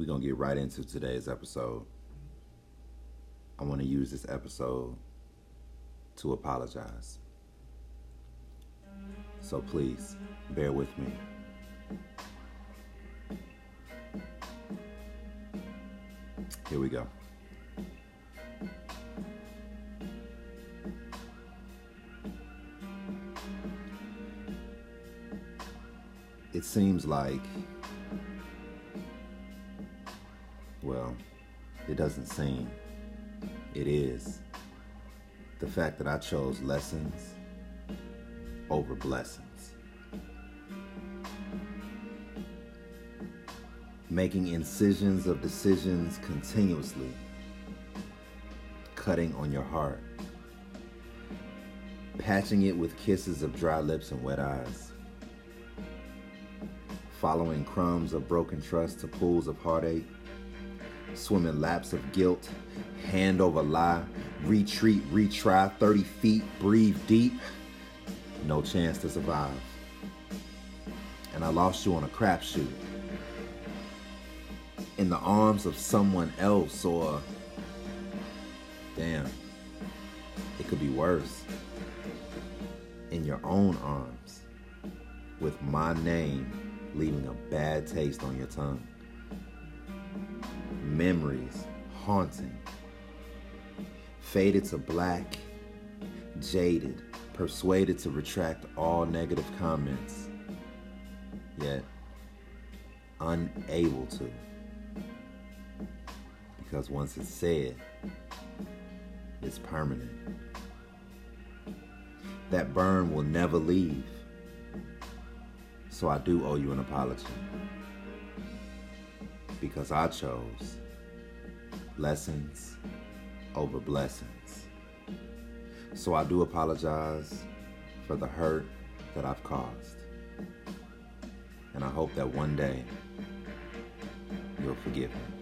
we're going to get right into today's episode. I want to use this episode to apologize. So please, bear with me. Here we go. It seems like, well, it doesn't seem, it is. The fact that I chose lessons over blessings. Making incisions of decisions continuously, cutting on your heart, patching it with kisses of dry lips and wet eyes, following crumbs of broken trust to pools of heartache, swimming laps of guilt, hand over lie, retreat, retry, 30 feet, breathe deep, no chance to survive. And I lost you on a crapshoot. In the arms of someone else, or damn, it could be worse. In your own arms, with my name leaving a bad taste on your tongue. Memories haunting, faded to black, jaded, persuaded to retract all negative comments, yet unable to. Because once it's said, it's permanent. That burn will never leave. So I do owe you an apology. Because I chose lessons over blessings. So I do apologize for the hurt that I've caused. And I hope that one day you'll forgive me.